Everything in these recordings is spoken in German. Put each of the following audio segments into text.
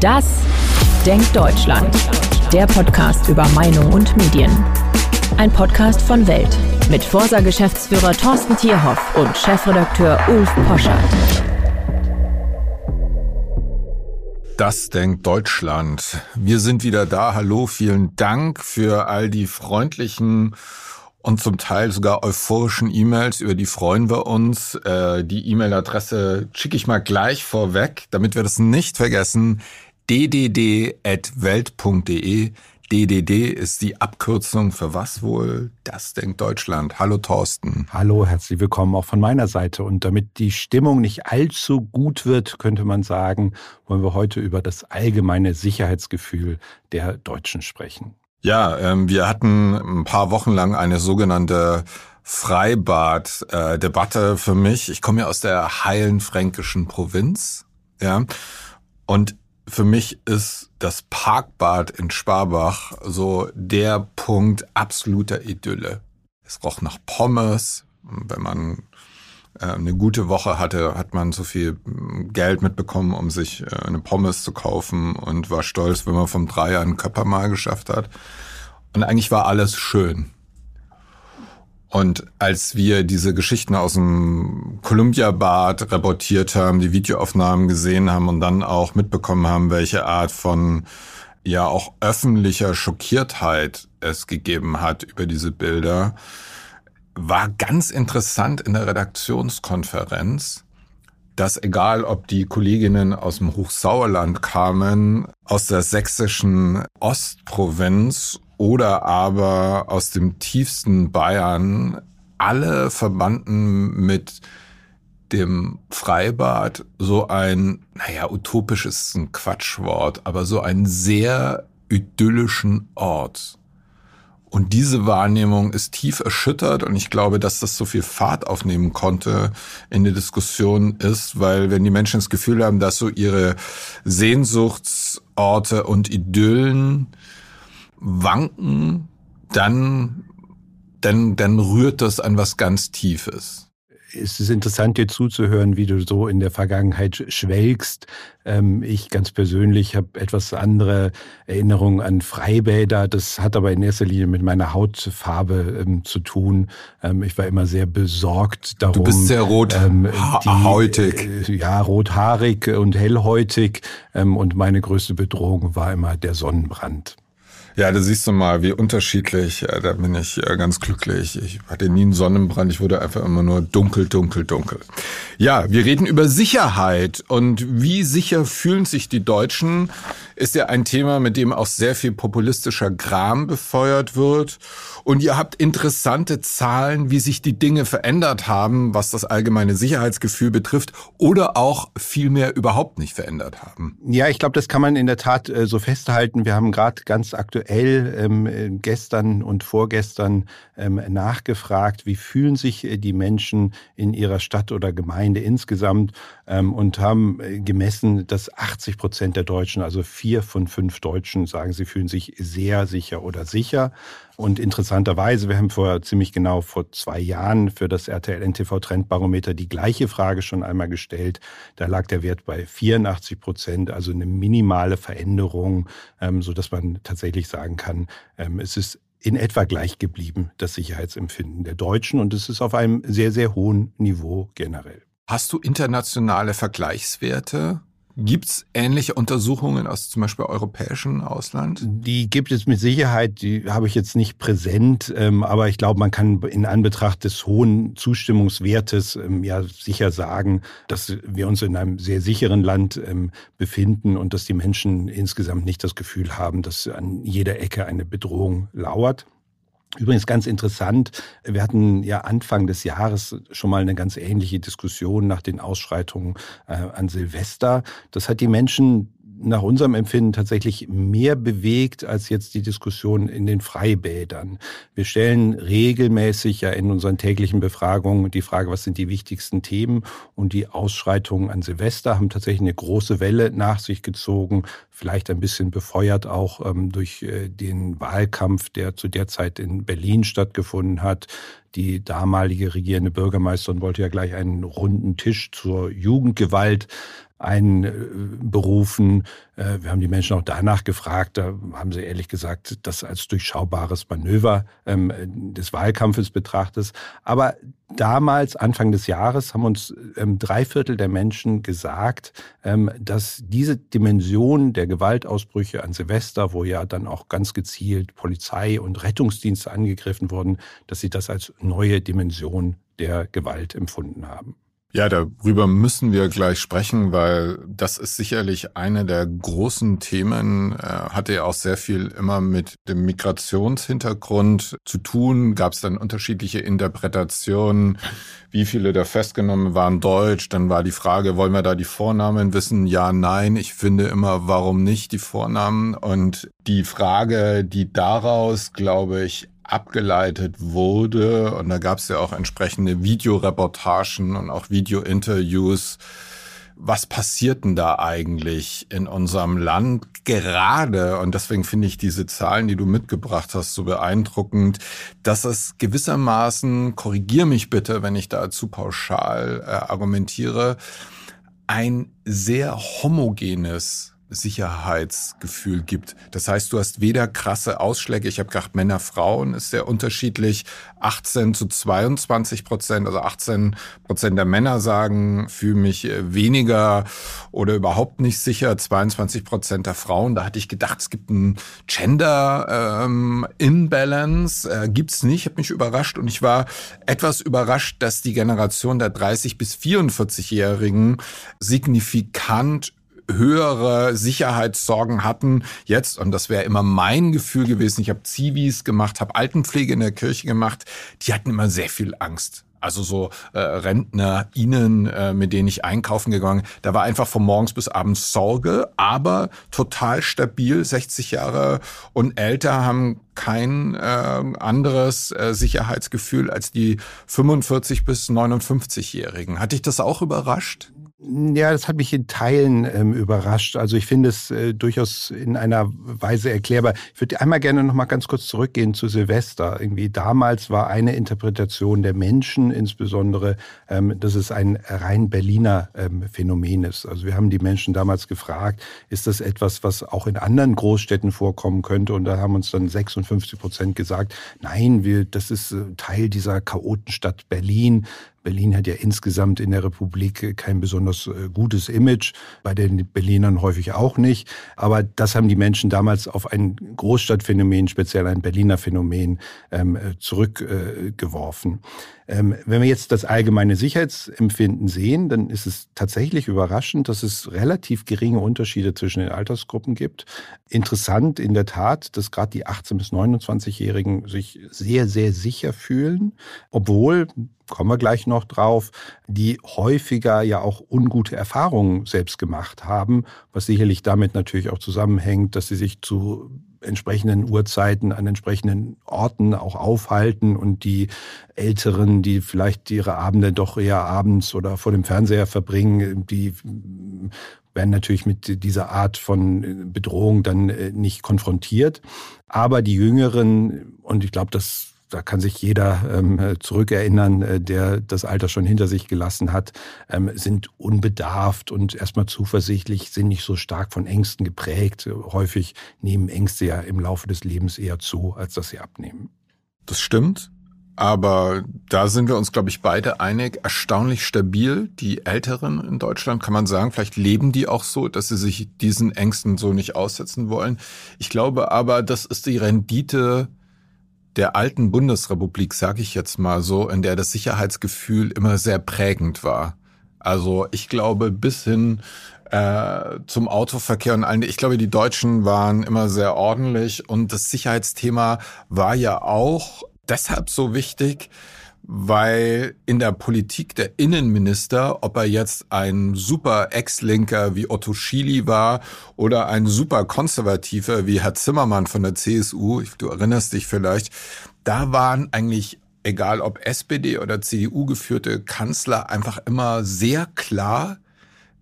Das Denkt Deutschland. Der Podcast über Meinung und Medien. Ein Podcast von Welt mit Forsa-Geschäftsführer Thorsten Tierhoff und Chefredakteur Ulf Poschardt. Das denkt Deutschland. Wir sind wieder da. Hallo, vielen Dank für all die freundlichen und zum Teil sogar euphorischen E-Mails, über die freuen wir uns. Äh, die E-Mail-Adresse schicke ich mal gleich vorweg, damit wir das nicht vergessen. ddd.welt.de DDD ist die Abkürzung für was wohl? Das denkt Deutschland. Hallo Thorsten. Hallo, herzlich willkommen auch von meiner Seite. Und damit die Stimmung nicht allzu gut wird, könnte man sagen, wollen wir heute über das allgemeine Sicherheitsgefühl der Deutschen sprechen. Ja, ähm, wir hatten ein paar Wochen lang eine sogenannte Freibad-Debatte für mich. Ich komme ja aus der heilen fränkischen Provinz, ja. Und für mich ist das Parkbad in Sparbach so der Punkt absoluter Idylle. Es roch nach Pommes. Wenn man äh, eine gute Woche hatte, hat man so viel Geld mitbekommen, um sich äh, eine Pommes zu kaufen und war stolz, wenn man vom Dreier einen Körper mal geschafft hat. Und eigentlich war alles schön. Und als wir diese Geschichten aus dem Columbia-Bad reportiert haben, die Videoaufnahmen gesehen haben und dann auch mitbekommen haben, welche Art von ja auch öffentlicher Schockiertheit es gegeben hat über diese Bilder, war ganz interessant in der Redaktionskonferenz, dass egal ob die Kolleginnen aus dem Hochsauerland kamen, aus der sächsischen Ostprovinz oder aber aus dem tiefsten Bayern alle verbanden mit dem Freibad so ein, naja, utopisch ist ein Quatschwort, aber so einen sehr idyllischen Ort. Und diese Wahrnehmung ist tief erschüttert und ich glaube, dass das so viel Fahrt aufnehmen konnte in der Diskussion ist, weil wenn die Menschen das Gefühl haben, dass so ihre Sehnsuchtsorte und Idyllen wanken, dann, dann, dann rührt das an was ganz Tiefes. Es ist interessant, dir zuzuhören, wie du so in der Vergangenheit schwelgst. Ähm, ich ganz persönlich habe etwas andere Erinnerungen an Freibäder. Das hat aber in erster Linie mit meiner Hautfarbe ähm, zu tun. Ähm, ich war immer sehr besorgt darum. Du bist sehr rothäutig. Äh, ja, rothaarig und hellhäutig. und meine größte Bedrohung war immer der Sonnenbrand. Ja, da siehst du mal, wie unterschiedlich. Da bin ich äh, ganz glücklich. Ich hatte nie einen Sonnenbrand. Ich wurde einfach immer nur dunkel, dunkel, dunkel. Ja, wir reden über Sicherheit und wie sicher fühlen sich die Deutschen, ist ja ein Thema, mit dem auch sehr viel populistischer Gram befeuert wird. Und ihr habt interessante Zahlen, wie sich die Dinge verändert haben, was das allgemeine Sicherheitsgefühl betrifft oder auch vielmehr überhaupt nicht verändert haben. Ja, ich glaube, das kann man in der Tat äh, so festhalten. Wir haben gerade ganz aktuell ähm, äh, gestern und vorgestern ähm, nachgefragt, wie fühlen sich äh, die Menschen in ihrer Stadt oder Gemeinde insgesamt ähm, und haben äh, gemessen, dass 80 Prozent der Deutschen, also vier von fünf Deutschen, sagen, sie fühlen sich sehr sicher oder sicher. Und interessanterweise, wir haben vor ziemlich genau vor zwei Jahren für das RTL NTV Trendbarometer die gleiche Frage schon einmal gestellt. Da lag der Wert bei 84 Prozent, also eine minimale Veränderung, ähm, so dass man tatsächlich sagen kann, ähm, es ist in etwa gleich geblieben, das Sicherheitsempfinden der Deutschen. Und es ist auf einem sehr, sehr hohen Niveau generell. Hast du internationale Vergleichswerte? Gibt's ähnliche Untersuchungen aus zum Beispiel europäischen Ausland? Die gibt es mit Sicherheit, die habe ich jetzt nicht präsent, ähm, aber ich glaube, man kann in Anbetracht des hohen Zustimmungswertes ähm, ja sicher sagen, dass wir uns in einem sehr sicheren Land ähm, befinden und dass die Menschen insgesamt nicht das Gefühl haben, dass an jeder Ecke eine Bedrohung lauert. Übrigens ganz interessant, wir hatten ja Anfang des Jahres schon mal eine ganz ähnliche Diskussion nach den Ausschreitungen äh, an Silvester. Das hat die Menschen nach unserem Empfinden tatsächlich mehr bewegt als jetzt die Diskussion in den Freibädern. Wir stellen regelmäßig ja in unseren täglichen Befragungen die Frage, was sind die wichtigsten Themen? Und die Ausschreitungen an Silvester haben tatsächlich eine große Welle nach sich gezogen, vielleicht ein bisschen befeuert auch ähm, durch äh, den Wahlkampf, der zu der Zeit in Berlin stattgefunden hat. Die damalige regierende Bürgermeisterin wollte ja gleich einen runden Tisch zur Jugendgewalt einberufen. Äh, wir haben die Menschen auch danach gefragt. Da haben sie ehrlich gesagt das als durchschaubares Manöver ähm, des Wahlkampfes betrachtet. Aber damals, Anfang des Jahres, haben uns ähm, drei Viertel der Menschen gesagt, ähm, dass diese Dimension der Gewaltausbrüche an Silvester, wo ja dann auch ganz gezielt Polizei und Rettungsdienste angegriffen wurden, dass sie das als neue Dimension der Gewalt empfunden haben. Ja, darüber müssen wir gleich sprechen, weil das ist sicherlich eine der großen Themen, äh, hatte ja auch sehr viel immer mit dem Migrationshintergrund zu tun. Gab es dann unterschiedliche Interpretationen, wie viele der festgenommen waren deutsch. Dann war die Frage, wollen wir da die Vornamen wissen? Ja, nein. Ich finde immer, warum nicht die Vornamen? Und die Frage, die daraus, glaube ich, abgeleitet wurde. Und da gab es ja auch entsprechende Videoreportagen und auch Videointerviews. Was passiert denn da eigentlich in unserem Land gerade? Und deswegen finde ich diese Zahlen, die du mitgebracht hast, so beeindruckend, dass es gewissermaßen, korrigier mich bitte, wenn ich da zu pauschal äh, argumentiere, ein sehr homogenes Sicherheitsgefühl gibt. Das heißt, du hast weder krasse Ausschläge, ich habe gedacht, Männer, Frauen ist sehr unterschiedlich, 18 zu 22 Prozent, also 18 Prozent der Männer sagen, fühle mich äh, weniger oder überhaupt nicht sicher, 22 Prozent der Frauen, da hatte ich gedacht, es gibt ein Gender ähm, Imbalance, äh, gibt's nicht, habe mich überrascht. Und ich war etwas überrascht, dass die Generation der 30 bis 44-Jährigen signifikant höhere Sicherheitssorgen hatten. Jetzt, und das wäre immer mein Gefühl gewesen, ich habe Zivis gemacht, habe Altenpflege in der Kirche gemacht, die hatten immer sehr viel Angst. Also so äh, Rentner, ihnen, äh, mit denen ich einkaufen gegangen, da war einfach von morgens bis abends Sorge, aber total stabil, 60 Jahre und älter haben kein äh, anderes äh, Sicherheitsgefühl als die 45 bis 59-Jährigen. Hat dich das auch überrascht? Ja, das hat mich in Teilen ähm, überrascht. Also ich finde es äh, durchaus in einer Weise erklärbar. Ich würde einmal gerne noch mal ganz kurz zurückgehen zu Silvester. Irgendwie damals war eine Interpretation der Menschen insbesondere, ähm, dass es ein rein Berliner ähm, Phänomen ist. Also wir haben die Menschen damals gefragt, ist das etwas, was auch in anderen Großstädten vorkommen könnte? Und da haben uns dann 56 Prozent gesagt, nein, wir, das ist äh, Teil dieser Chaotenstadt Berlin. Berlin hat ja insgesamt in der Republik kein besonders äh, gutes Image, bei den Berlinern häufig auch nicht. Aber das haben die Menschen damals auf ein Großstadtphänomen, speziell ein Berliner Phänomen, ähm, äh, zurückgeworfen. Ähm, wenn wir jetzt das allgemeine Sicherheitsempfinden sehen, dann ist es tatsächlich überraschend, dass es relativ geringe Unterschiede zwischen den Altersgruppen gibt. Interessant in der Tat, dass gerade die 18- bis 29-Jährigen sich sehr, sehr sicher fühlen, obwohl kommen wir gleich noch drauf, die häufiger ja auch ungute Erfahrungen selbst gemacht haben, was sicherlich damit natürlich auch zusammenhängt, dass sie sich zu entsprechenden Uhrzeiten an entsprechenden Orten auch aufhalten und die Älteren, die vielleicht ihre Abende doch eher abends oder vor dem Fernseher verbringen, die werden natürlich mit dieser Art von Bedrohung dann äh, nicht konfrontiert. Aber die Jüngeren, und ich glaube, das da kann sich jeder ähm, zurückerinnern, äh, der das Alter schon hinter sich gelassen hat, ähm, sind unbedarft und erstmal zuversichtlich, sind nicht so stark von Ängsten geprägt. Häufig nehmen Ängste ja im Laufe des Lebens eher zu, als dass sie abnehmen. Das stimmt. Aber da sind wir uns, glaube ich, beide einig. Erstaunlich stabil. Die Älteren in Deutschland kann man sagen, vielleicht leben die auch so, dass sie sich diesen Ängsten so nicht aussetzen wollen. Ich glaube aber, das ist die Rendite der alten Bundesrepublik, sage ich jetzt mal so, in der das Sicherheitsgefühl immer sehr prägend war. Also ich glaube bis hin äh, zum Autoverkehr und allen. Ich glaube, die Deutschen waren immer sehr ordentlich und das Sicherheitsthema war ja auch deshalb so wichtig, weil in der Politik der Innenminister, ob er jetzt ein super Ex-Linker wie Otto Schily war oder ein super Konservativer wie Herr Zimmermann von der CSU, du erinnerst dich vielleicht, da waren eigentlich egal ob SPD oder CDU geführte Kanzler einfach immer sehr klar,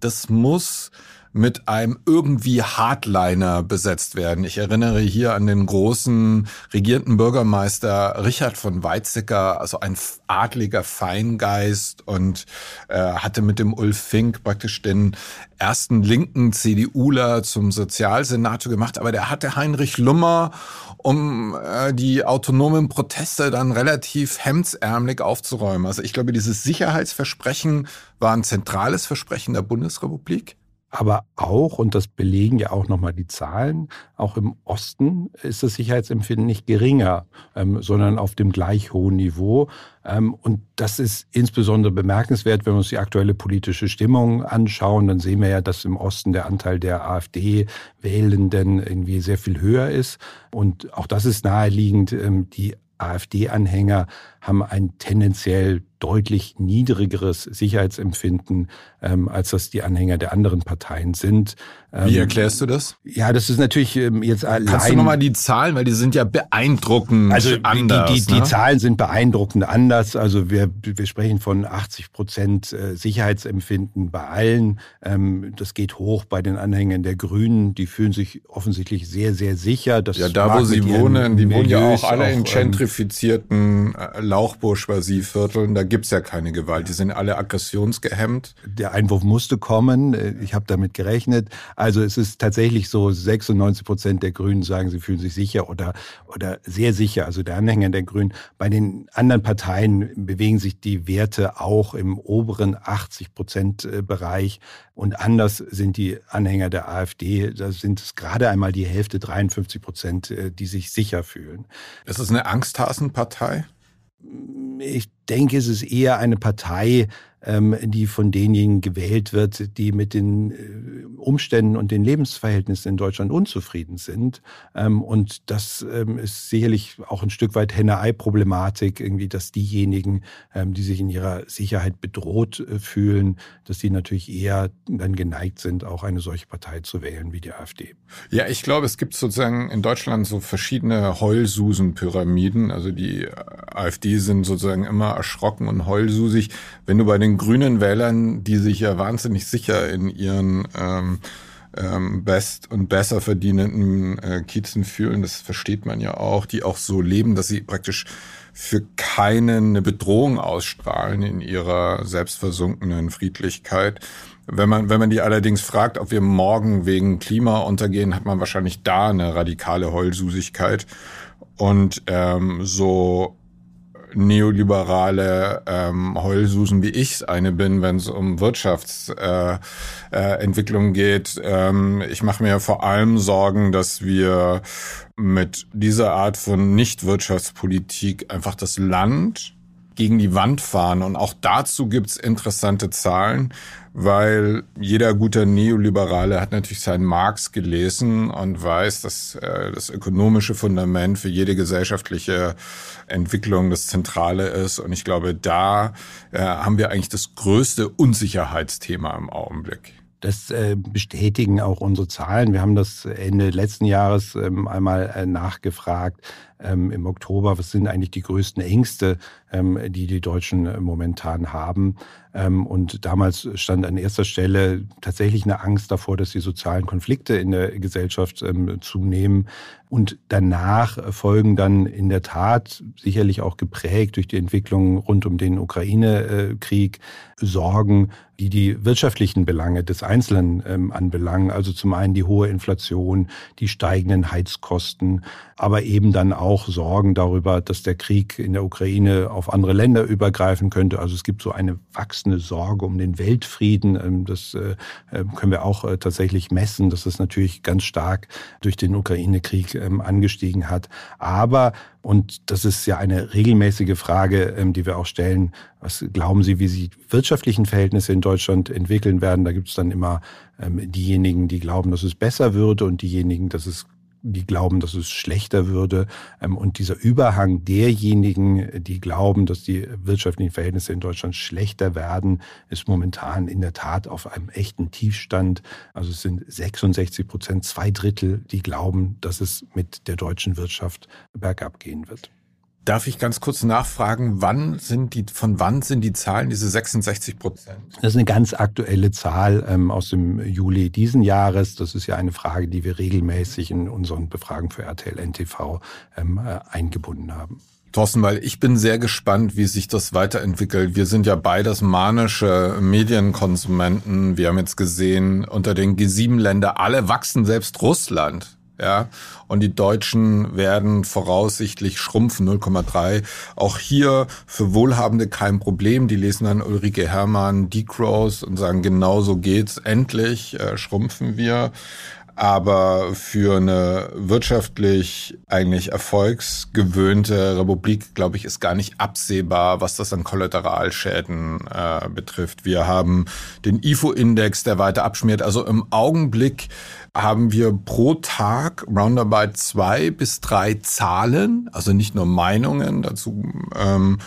das muss mit einem irgendwie Hardliner besetzt werden. Ich erinnere hier an den großen regierenden Bürgermeister Richard von Weizsäcker, also ein adliger Feingeist und äh, hatte mit dem Ulf Fink praktisch den ersten linken CDUler zum Sozialsenator gemacht, aber der hatte Heinrich Lummer, um äh, die autonomen Proteste dann relativ hemdsärmelig aufzuräumen. Also ich glaube, dieses Sicherheitsversprechen war ein zentrales Versprechen der Bundesrepublik. Aber auch, und das belegen ja auch nochmal die Zahlen, auch im Osten ist das Sicherheitsempfinden nicht geringer, ähm, sondern auf dem gleich hohen Niveau. Ähm, und das ist insbesondere bemerkenswert, wenn wir uns die aktuelle politische Stimmung anschauen. Dann sehen wir ja, dass im Osten der Anteil der AfD-Wählenden irgendwie sehr viel höher ist. Und auch das ist naheliegend. Ähm, die AfD-Anhänger haben ein tendenziell deutlich niedrigeres Sicherheitsempfinden, ähm, als das die Anhänger der anderen Parteien sind. Ähm, Wie erklärst du das? Ja, das ist natürlich ähm, jetzt allein... Kannst du nochmal die Zahlen, weil die sind ja beeindruckend also anders. Die, die, ne? die Zahlen sind beeindruckend anders. Also wir, wir sprechen von 80 Prozent äh, Sicherheitsempfinden bei allen. Ähm, das geht hoch bei den Anhängern der Grünen. Die fühlen sich offensichtlich sehr, sehr sicher. Das ja, da wo sie wohnen, die wohnen ja auch alle in ähm, gentrifizierten äh, Lauchbourgeoisie-Vierteln. Da gibt's ja keine Gewalt. Die sind alle aggressionsgehemmt. Der Einwurf musste kommen. Ich habe damit gerechnet. Also es ist tatsächlich so, 96 Prozent der Grünen sagen, sie fühlen sich sicher oder, oder sehr sicher, also der Anhänger der Grünen. Bei den anderen Parteien bewegen sich die Werte auch im oberen 80 Prozent äh, Bereich. Und anders sind die Anhänger der AfD. Da sind es gerade einmal die Hälfte, 53 Prozent, äh, die sich sicher fühlen. Ist es eine Angsthasenpartei? Ich denke, es ist eher eine Partei, ähm, die von denjenigen gewählt wird, die mit den äh, Umständen und den Lebensverhältnissen in Deutschland unzufrieden sind. Ähm, und das ähm, ist sicherlich auch ein Stück weit Henne-Ei-Problematik, irgendwie, dass diejenigen, die sich in ihrer Sicherheit bedroht äh, fühlen, dass die natürlich eher dann geneigt sind, auch eine solche Partei zu wählen wie die AfD. Ja, ich glaube, es gibt sozusagen in Deutschland so verschiedene Heulsusen-Pyramiden. Also die AfD sind sozusagen immer erschrocken und heulsusig. Wenn du bei den grünen Wählern, die sich ja wahnsinnig sicher in ihren ähm, ähm, best und besser verdienenden äh, Kiezen fühlen, das versteht man ja auch, die auch so leben, dass sie praktisch für keinen eine Bedrohung ausstrahlen in ihrer selbstversunkenen Friedlichkeit. Wenn man, wenn man die allerdings fragt, ob wir morgen wegen Klima untergehen, hat man wahrscheinlich da eine radikale Heulsusigkeit. Und ähm, so neoliberale ähm, Heulsusen, wie ich eine bin, wenn es um Wirtschaftsentwicklung äh, äh, geht. Ähm, ich mache mir vor allem Sorgen, dass wir mit dieser Art von Nichtwirtschaftspolitik einfach das Land gegen die Wand fahren. Und auch dazu gibt's interessante Zahlen, weil jeder guter Neoliberale hat natürlich seinen Marx gelesen und weiß, dass äh, das ökonomische Fundament für jede gesellschaftliche Entwicklung das Zentrale ist. Und ich glaube, da äh, haben wir eigentlich das größte Unsicherheitsthema im Augenblick. Das äh, bestätigen auch unsere Zahlen. Wir haben das Ende letzten Jahres ähm, einmal nachgefragt ähm, im Oktober, was sind eigentlich die größten Ängste, ähm, die die Deutschen äh, momentan haben. Ähm, und damals stand an erster Stelle tatsächlich eine Angst davor, dass die sozialen Konflikte in der Gesellschaft ähm, zunehmen. Und danach folgen dann in der Tat, sicherlich auch geprägt durch die Entwicklung rund um den Ukraine-Krieg, Sorgen, die die wirtschaftlichen Belange des Einzelnen ähm, anbelangen. Also zum einen die hohe Inflation, die steigenden Heizkosten, aber eben dann auch Sorgen darüber, dass der Krieg in der Ukraine auf andere Länder übergreifen könnte. Also es gibt so eine wachsende Sorge um den Weltfrieden. Ähm, das äh, äh, können wir auch äh, tatsächlich messen, dass das natürlich ganz stark durch den Ukraine-Krieg ähm, angestiegen hat. Aber und das ist ja eine regelmäßige Frage, ähm, die wir auch stellen. Was glauben Sie, wie sich wirtschaftlichen Verhältnisse in Deutschland entwickeln werden? Da gibt es dann immer diejenigen, die glauben, dass es besser würde und diejenigen, dass es die glauben, dass es schlechter würde. Ähm, und dieser Überhang derjenigen, die glauben, dass die wirtschaftlichen Verhältnisse in Deutschland schlechter werden, ist momentan in der Tat auf einem echten Tiefstand. Also es sind 66 Prozent, zwei Drittel, die glauben, dass es mit der deutschen Wirtschaft bergab gehen wird. Darf ich ganz kurz nachfragen, wann sind die, von wann sind die Zahlen, diese 66 Prozent? Das ist eine ganz aktuelle Zahl ähm, aus dem Juli diesen Jahres. Das ist ja eine Frage, die wir regelmäßig in unseren Befragungen für RTL NTV ähm, äh, eingebunden haben. Thorsten, weil ich bin sehr gespannt, wie sich das weiterentwickelt. Wir sind ja beides manische Medienkonsumenten. Wir haben jetzt gesehen, unter den G7-Ländern, alle wachsen, selbst Russland ja, und die Deutschen werden voraussichtlich schrumpfen 0,3. Auch hier für Wohlhabende kein Problem. Die lesen dann Ulrike Hermann, Decrows und sagen, genau so geht's. Endlich äh, schrumpfen wir. Aber für eine wirtschaftlich eigentlich erfolgsgewöhnte Republik, glaube ich, ist gar nicht absehbar, was das an Kollateralschäden äh, betrifft. Wir haben den IFO-Index, der weiter abschmiert. Also im Augenblick haben wir pro Tag roundabout zwei bis drei Zahlen, also nicht nur Meinungen. Dazu ähm,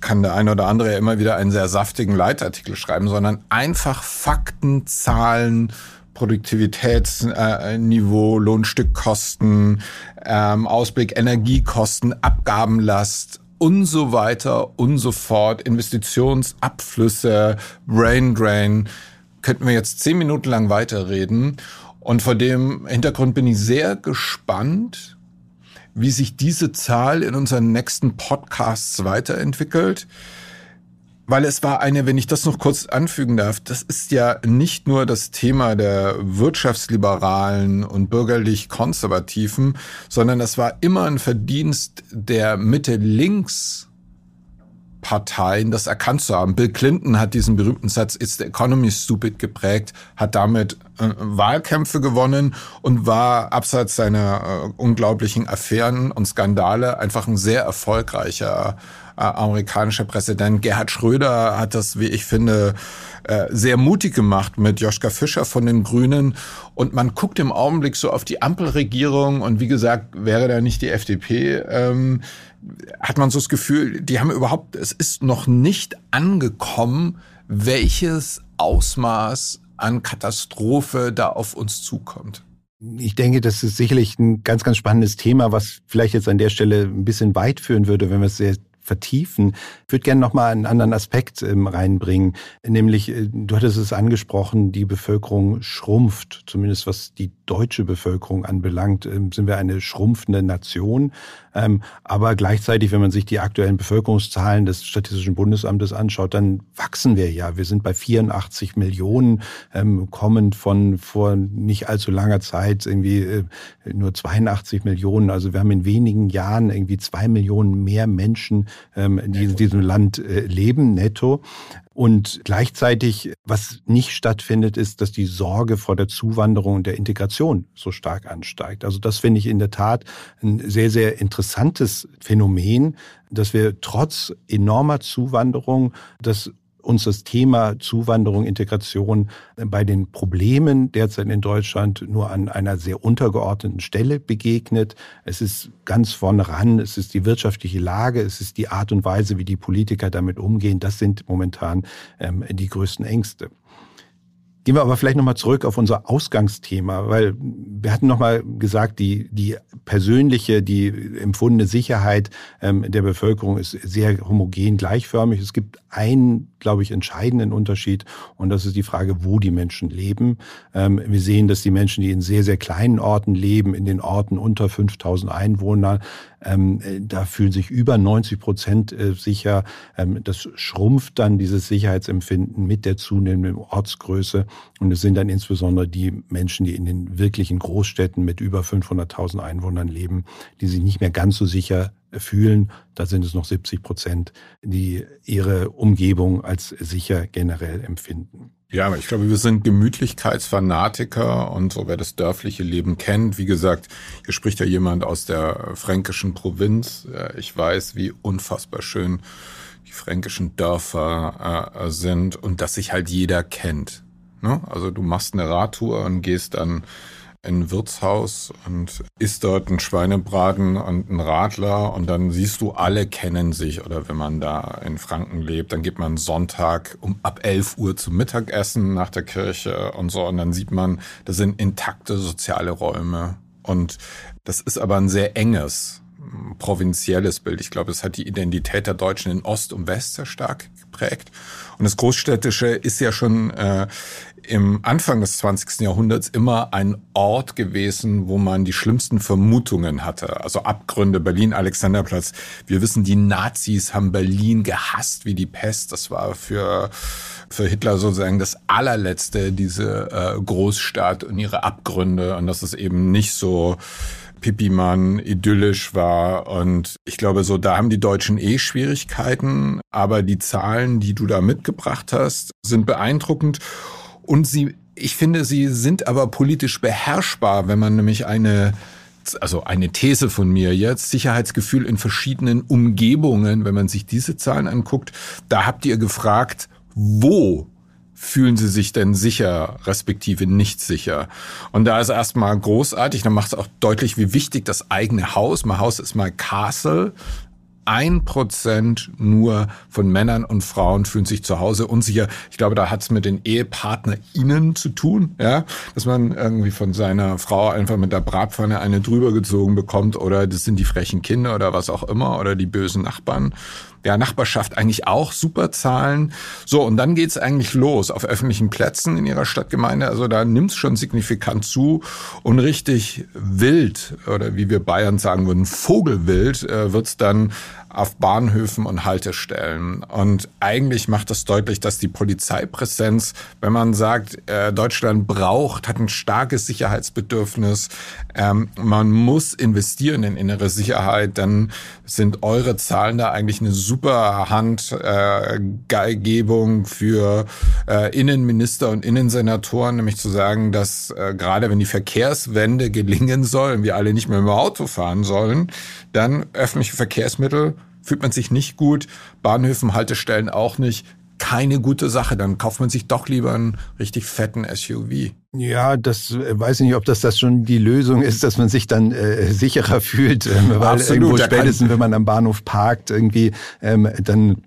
kann der eine oder andere ja immer wieder einen sehr saftigen Leitartikel schreiben, sondern einfach Fakten, Zahlen, Produktivitätsniveau, Lohnstückkosten, ähm, Ausblick Energiekosten, Abgabenlast und so weiter und so fort, Investitionsabflüsse, Brain Drain. Könnten wir jetzt zehn Minuten lang weiterreden. Und vor dem Hintergrund bin ich sehr gespannt, wie sich diese Zahl in unseren nächsten Podcasts weiterentwickelt. Weil es war eine, wenn ich das noch kurz anfügen darf, das ist ja nicht nur das Thema der Wirtschaftsliberalen und bürgerlich-konservativen, sondern das war immer ein Verdienst der Mitte-Links Parteien das erkannt zu haben. Bill Clinton hat diesen berühmten Satz It's the economy stupid geprägt, hat damit äh, Wahlkämpfe gewonnen und war abseits seiner äh, unglaublichen Affären und Skandale einfach ein sehr erfolgreicher äh, amerikanischer Präsident. Gerhard Schröder hat das, wie ich finde, äh, sehr mutig gemacht mit Joschka Fischer von den Grünen. Und man guckt im Augenblick so auf die Ampelregierung und wie gesagt, wäre da nicht die FDP, ähm, hat man so das Gefühl, die haben überhaupt, es ist noch nicht angekommen, welches Ausmaß an Katastrophe da auf uns zukommt. Ich denke, das ist sicherlich ein ganz, ganz spannendes Thema, was vielleicht jetzt an der Stelle ein bisschen weit führen würde, wenn wir es sehr vertiefen. Ich würde gerne noch mal einen anderen Aspekt ähm, reinbringen, nämlich äh, du hattest es angesprochen, die Bevölkerung schrumpft, zumindest was die deutsche Bevölkerung anbelangt, ähm, sind wir eine schrumpfende Nation. Ähm, aber gleichzeitig, wenn man sich die aktuellen Bevölkerungszahlen des Statistischen Bundesamtes anschaut, dann wachsen wir ja. Wir sind bei 84 Millionen, kommend von vor nicht allzu langer Zeit irgendwie äh, nur 82 Millionen. Also wir haben in wenigen Jahren irgendwie zwei Millionen mehr Menschen, ähm, in diesem Land äh, leben, netto. Und gleichzeitig, was nicht stattfindet, ist, dass die Sorge vor der Zuwanderung und der Integration so stark ansteigt. Also das finde ich in der Tat ein sehr, sehr interessantes Phänomen, dass wir trotz enormer Zuwanderung das uns das Thema Zuwanderung, Integration bei den Problemen derzeit in Deutschland nur an einer sehr untergeordneten Stelle begegnet. Es ist ganz vorne ran, es ist die wirtschaftliche Lage, es ist die Art und Weise, wie die Politiker damit umgehen. Das sind momentan ähm, die größten Ängste. Gehen wir aber vielleicht nochmal zurück auf unser Ausgangsthema, weil wir hatten nochmal gesagt, die, die persönliche, die empfundene Sicherheit ähm, der Bevölkerung ist sehr homogen gleichförmig. Es gibt einen, glaube ich, entscheidenden Unterschied und das ist die Frage, wo die Menschen leben. Ähm, wir sehen, dass die Menschen, die in sehr, sehr kleinen Orten leben, in den Orten unter 5000 Einwohner, ähm, da fühlen sich über 90 Prozent äh, sicher. Ähm, das schrumpft dann dieses Sicherheitsempfinden mit der zunehmenden Ortsgröße. Und es sind dann insbesondere die Menschen, die in den wirklichen Großstädten mit über 500.000 Einwohnern leben, die sich nicht mehr ganz so sicher fühlen. Da sind es noch 70 Prozent, die ihre Umgebung als sicher generell empfinden. Ja, ich glaube, wir sind Gemütlichkeitsfanatiker und so wer das dörfliche Leben kennt, wie gesagt, hier spricht ja jemand aus der fränkischen Provinz. Ich weiß, wie unfassbar schön die fränkischen Dörfer äh, sind und dass sich halt jeder kennt. Ne? Also du machst eine Radtour und gehst dann ein Wirtshaus und isst dort ein Schweinebraten und ein Radler und dann siehst du, alle kennen sich. Oder wenn man da in Franken lebt, dann geht man Sonntag um ab 11 Uhr zum Mittagessen nach der Kirche und so und dann sieht man, das sind intakte soziale Räume. Und das ist aber ein sehr enges provinzielles Bild. Ich glaube, es hat die Identität der Deutschen in Ost und West sehr stark geprägt. Und das Großstädtische ist ja schon äh, im Anfang des 20. Jahrhunderts immer ein Ort gewesen, wo man die schlimmsten Vermutungen hatte. Also Abgründe, Berlin, Alexanderplatz. Wir wissen, die Nazis haben Berlin gehasst wie die Pest. Das war für, für Hitler sozusagen das allerletzte, diese äh, Großstadt und ihre Abgründe. Und das ist eben nicht so Pipimann idyllisch war. Und ich glaube, so da haben die Deutschen eh Schwierigkeiten. Aber die Zahlen, die du da mitgebracht hast, sind beeindruckend. Und sie, ich finde, sie sind aber politisch beherrschbar, wenn man nämlich eine also eine These von mir jetzt, Sicherheitsgefühl in verschiedenen Umgebungen, wenn man sich diese Zahlen anguckt, da habt ihr gefragt, wo fühlen sie sich denn sicher, respektive nicht sicher? Und da ist erstmal großartig, dann macht es auch deutlich, wie wichtig das eigene Haus, mein Haus ist mal Castle, ein Prozent nur von Männern und Frauen fühlen sich zu Hause unsicher. Ich glaube, da hat es mit den EhepartnerInnen zu tun, ja, dass man irgendwie von seiner Frau einfach mit der Bratpfanne eine drüber gezogen bekommt oder das sind die frechen Kinder oder was auch immer oder die bösen Nachbarn ja, Nachbarschaft eigentlich auch super Zahlen. So, und dann geht's eigentlich los auf öffentlichen Plätzen in ihrer Stadtgemeinde. Also da nimmt's schon signifikant zu und richtig wild oder wie wir Bayern sagen würden, Vogelwild äh, wird's dann auf Bahnhöfen und Haltestellen. Und eigentlich macht das deutlich, dass die Polizeipräsenz, wenn man sagt, äh, Deutschland braucht, hat ein starkes Sicherheitsbedürfnis, ähm, man muss investieren in innere Sicherheit, dann sind eure Zahlen da eigentlich eine super Handgebung äh, für äh, Innenminister und Innensenatoren, nämlich zu sagen, dass äh, gerade wenn die Verkehrswende gelingen soll und wir alle nicht mehr im Auto fahren sollen, dann öffentliche Verkehrsmittel fühlt man sich nicht gut, Bahnhöfen, Haltestellen auch nicht. Keine gute Sache, dann kauft man sich doch lieber einen richtig fetten SUV. Ja, das äh, weiß ich nicht, ob das das schon die Lösung ist, dass man sich dann äh, sicherer fühlt, ähm, weil Absolut, irgendwo spätestens, wenn man am Bahnhof parkt, irgendwie, ähm, dann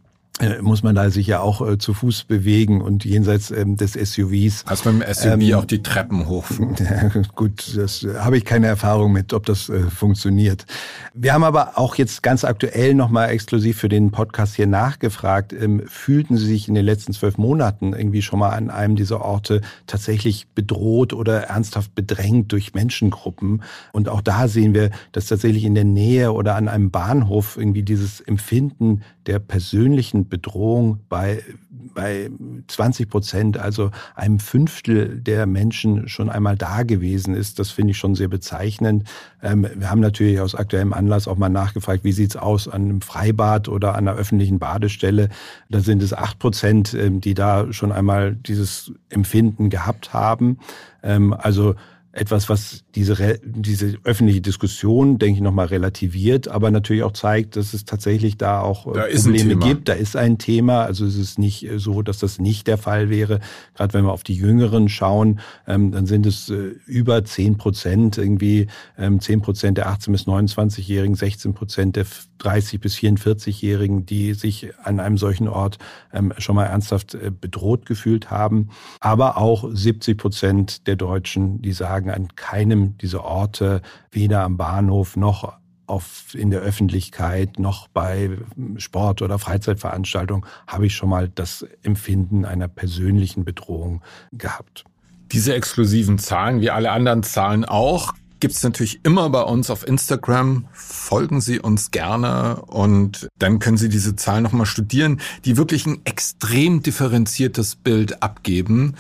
muss man da sich ja auch äh, zu Fuß bewegen und jenseits ähm, des SUVs. Also beim SUV ähm, auch die Treppen hoch. Gut, das äh, habe ich keine Erfahrung mit, ob das äh, funktioniert. Wir haben aber auch jetzt ganz aktuell nochmal exklusiv für den Podcast hier nachgefragt. Ähm, fühlten Sie sich in den letzten zwölf Monaten irgendwie schon mal an einem dieser Orte tatsächlich bedroht oder ernsthaft bedrängt durch Menschengruppen? Und auch da sehen wir, dass tatsächlich in der Nähe oder an einem Bahnhof irgendwie dieses Empfinden der persönlichen Bedrohung bei, bei 20 Prozent, also einem Fünftel der Menschen schon einmal da gewesen ist. Das finde ich schon sehr bezeichnend. Ähm, wir haben natürlich aus aktuellem Anlass auch mal nachgefragt, wie sieht's aus an einem Freibad oder an einer öffentlichen Badestelle. Da sind es acht Prozent, ähm, die da schon einmal dieses Empfinden gehabt haben. Ähm, also etwas, was diese, diese öffentliche Diskussion, denke ich, nochmal relativiert, aber natürlich auch zeigt, dass es tatsächlich da auch da Probleme gibt. Da ist ein Thema. Also es ist nicht so, dass das nicht der Fall wäre. Gerade wenn wir auf die Jüngeren schauen, ähm, dann sind es äh, über zehn Prozent, irgendwie ähm, zehn Prozent der 18- bis 29-Jährigen, 16 Prozent der 30- bis 44-Jährigen, die sich an einem solchen Ort ähm, schon mal ernsthaft äh, bedroht gefühlt haben. Aber auch 70 Prozent der Deutschen, die sagen, an keinem dieser Orte, weder am Bahnhof noch auf, in der Öffentlichkeit, noch bei Sport- oder Freizeitveranstaltungen, habe ich schon mal das Empfinden einer persönlichen Bedrohung gehabt. Diese exklusiven Zahlen, wie alle anderen Zahlen auch, gibt's natürlich immer bei uns auf Instagram. Folgen Sie uns gerne und dann können Sie diese Zahlen nochmal studieren, die wirklich ein extrem differenziertes Bild abgeben.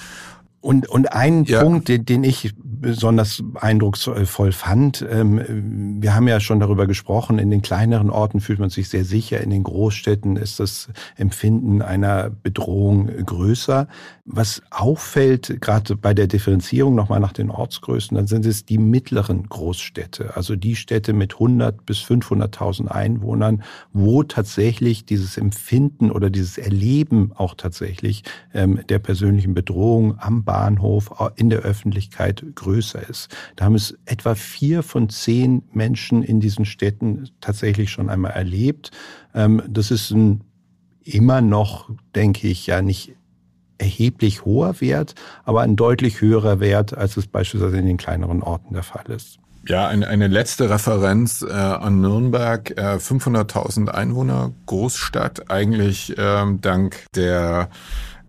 Und, und ein ja. Punkt, den, den ich besonders eindrucksvoll fand, ähm, wir haben ja schon darüber gesprochen, in den kleineren Orten fühlt man sich sehr sicher, in den Großstädten ist das Empfinden einer Bedrohung größer. Was auffällt, gerade bei der Differenzierung nochmal nach den Ortsgrößen, dann sind es die mittleren Großstädte, also die Städte mit 100 bis 500.000 Einwohnern, wo tatsächlich dieses Empfinden oder dieses Erleben auch tatsächlich ähm, der persönlichen Bedrohung am Bahnhof, in der Öffentlichkeit größer ist. Da haben es etwa vier von zehn Menschen in diesen Städten tatsächlich schon einmal erlebt. Ähm, das ist ein immer noch, denke ich, ja nicht erheblich hoher Wert, aber ein deutlich höherer Wert, als es beispielsweise in den kleineren Orten der Fall ist. Ja, eine, eine letzte Referenz äh, an Nürnberg. Äh, 500.000 Einwohner, Großstadt, eigentlich ähm, dank der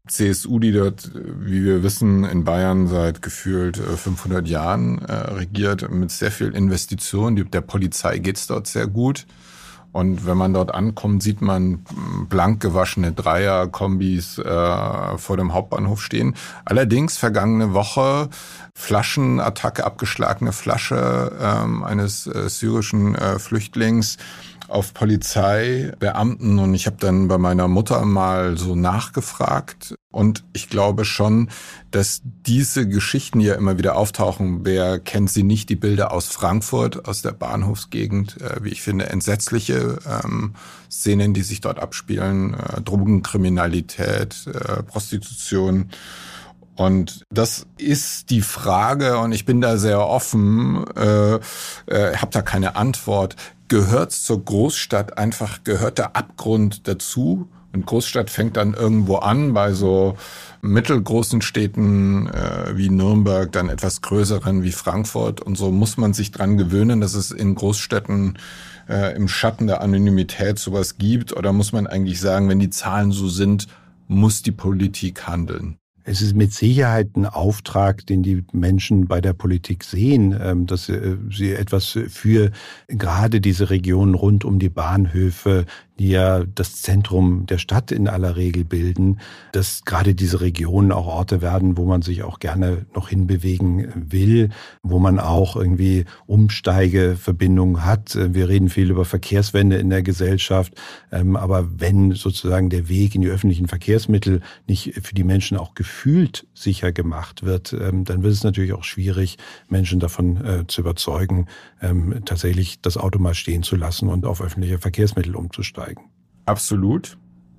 CSU, die dort, wie wir wissen, in Bayern seit gefühlt 500 äh, Jahren äh, regiert, mit sehr viel Investition. Der Polizei geht's dort sehr gut. Und wenn man dort ankommt, sieht man blank gewaschene Dreier-Kombis äh, vor dem Hauptbahnhof stehen. Allerdings vergangene Woche Flaschenattacke, abgeschlagene Flasche ähm, eines äh, syrischen äh, Flüchtlings auf Polizeibeamten und ich habe dann bei meiner Mutter mal so nachgefragt und ich glaube schon, dass diese Geschichten ja immer wieder auftauchen. Wer kennt sie nicht? Die Bilder aus Frankfurt, aus der Bahnhofsgegend, äh, wie ich finde, entsetzliche ähm, Szenen, die sich dort abspielen, äh, Drogenkriminalität, äh, Prostitution. Und das ist die Frage, und ich bin da sehr offen, äh, äh, habe da keine Antwort gehört zur Großstadt einfach, gehört der Abgrund dazu. Und Großstadt fängt dann irgendwo an bei so mittelgroßen Städten äh, wie Nürnberg, dann etwas größeren wie Frankfurt. Und so muss man sich dran gewöhnen, dass es in Großstädten äh, im Schatten der Anonymität sowas gibt. Oder muss man eigentlich sagen, wenn die Zahlen so sind, muss die Politik handeln? Es ist mit Sicherheit ein Auftrag, den die Menschen bei der Politik sehen, ähm, dass äh, sie etwas für gerade diese Regionen rund um die Bahnhöfe, die ja das Zentrum der Stadt in aller Regel bilden, dass gerade diese Regionen auch Orte werden, wo man sich auch gerne noch hinbewegen will, wo man auch irgendwie Umsteigeverbindungen hat. Wir reden viel über Verkehrswende in der Gesellschaft, ähm, aber wenn sozusagen der Weg in die öffentlichen Verkehrsmittel nicht für die Menschen auch gefühlt sicher gemacht wird, ähm, dann wird es natürlich auch schwierig, Menschen davon äh, zu überzeugen, ähm, tatsächlich das Auto mal stehen zu lassen und auf öffentliche Verkehrsmittel umzusteigen einsteigen. Absolut.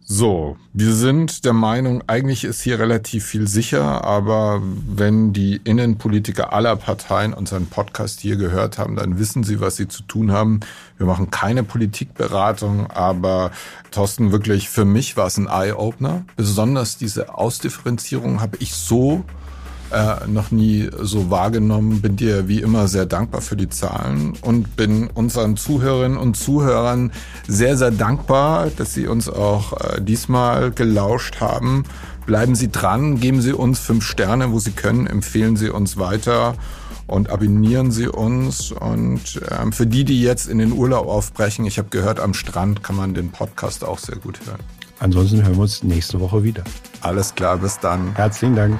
So, wir sind der Meinung, eigentlich ist hier relativ viel sicher, aber wenn die Innenpolitiker aller Parteien unseren Podcast hier gehört haben, dann wissen sie, was sie zu tun haben. Wir machen keine Politikberatung, aber Thorsten, wirklich, für mich war es ein Eye-Opener. Besonders diese Ausdifferenzierung habe ich so äh, noch nie so wahrgenommen. Bin dir wie immer sehr dankbar für die Zahlen und bin unseren Zuhörerinnen und Zuhörern sehr, sehr dankbar, dass sie uns auch äh, diesmal gelauscht haben. Bleiben Sie dran, geben Sie uns fünf Sterne, wo Sie können, empfehlen Sie uns weiter und abonnieren Sie uns. Und ähm, für die, die jetzt in den Urlaub aufbrechen, ich habe gehört, am Strand kann man den Podcast auch sehr gut hören. Ansonsten hören wir uns nächste Woche wieder. Alles klar, bis dann. Herzlichen Dank.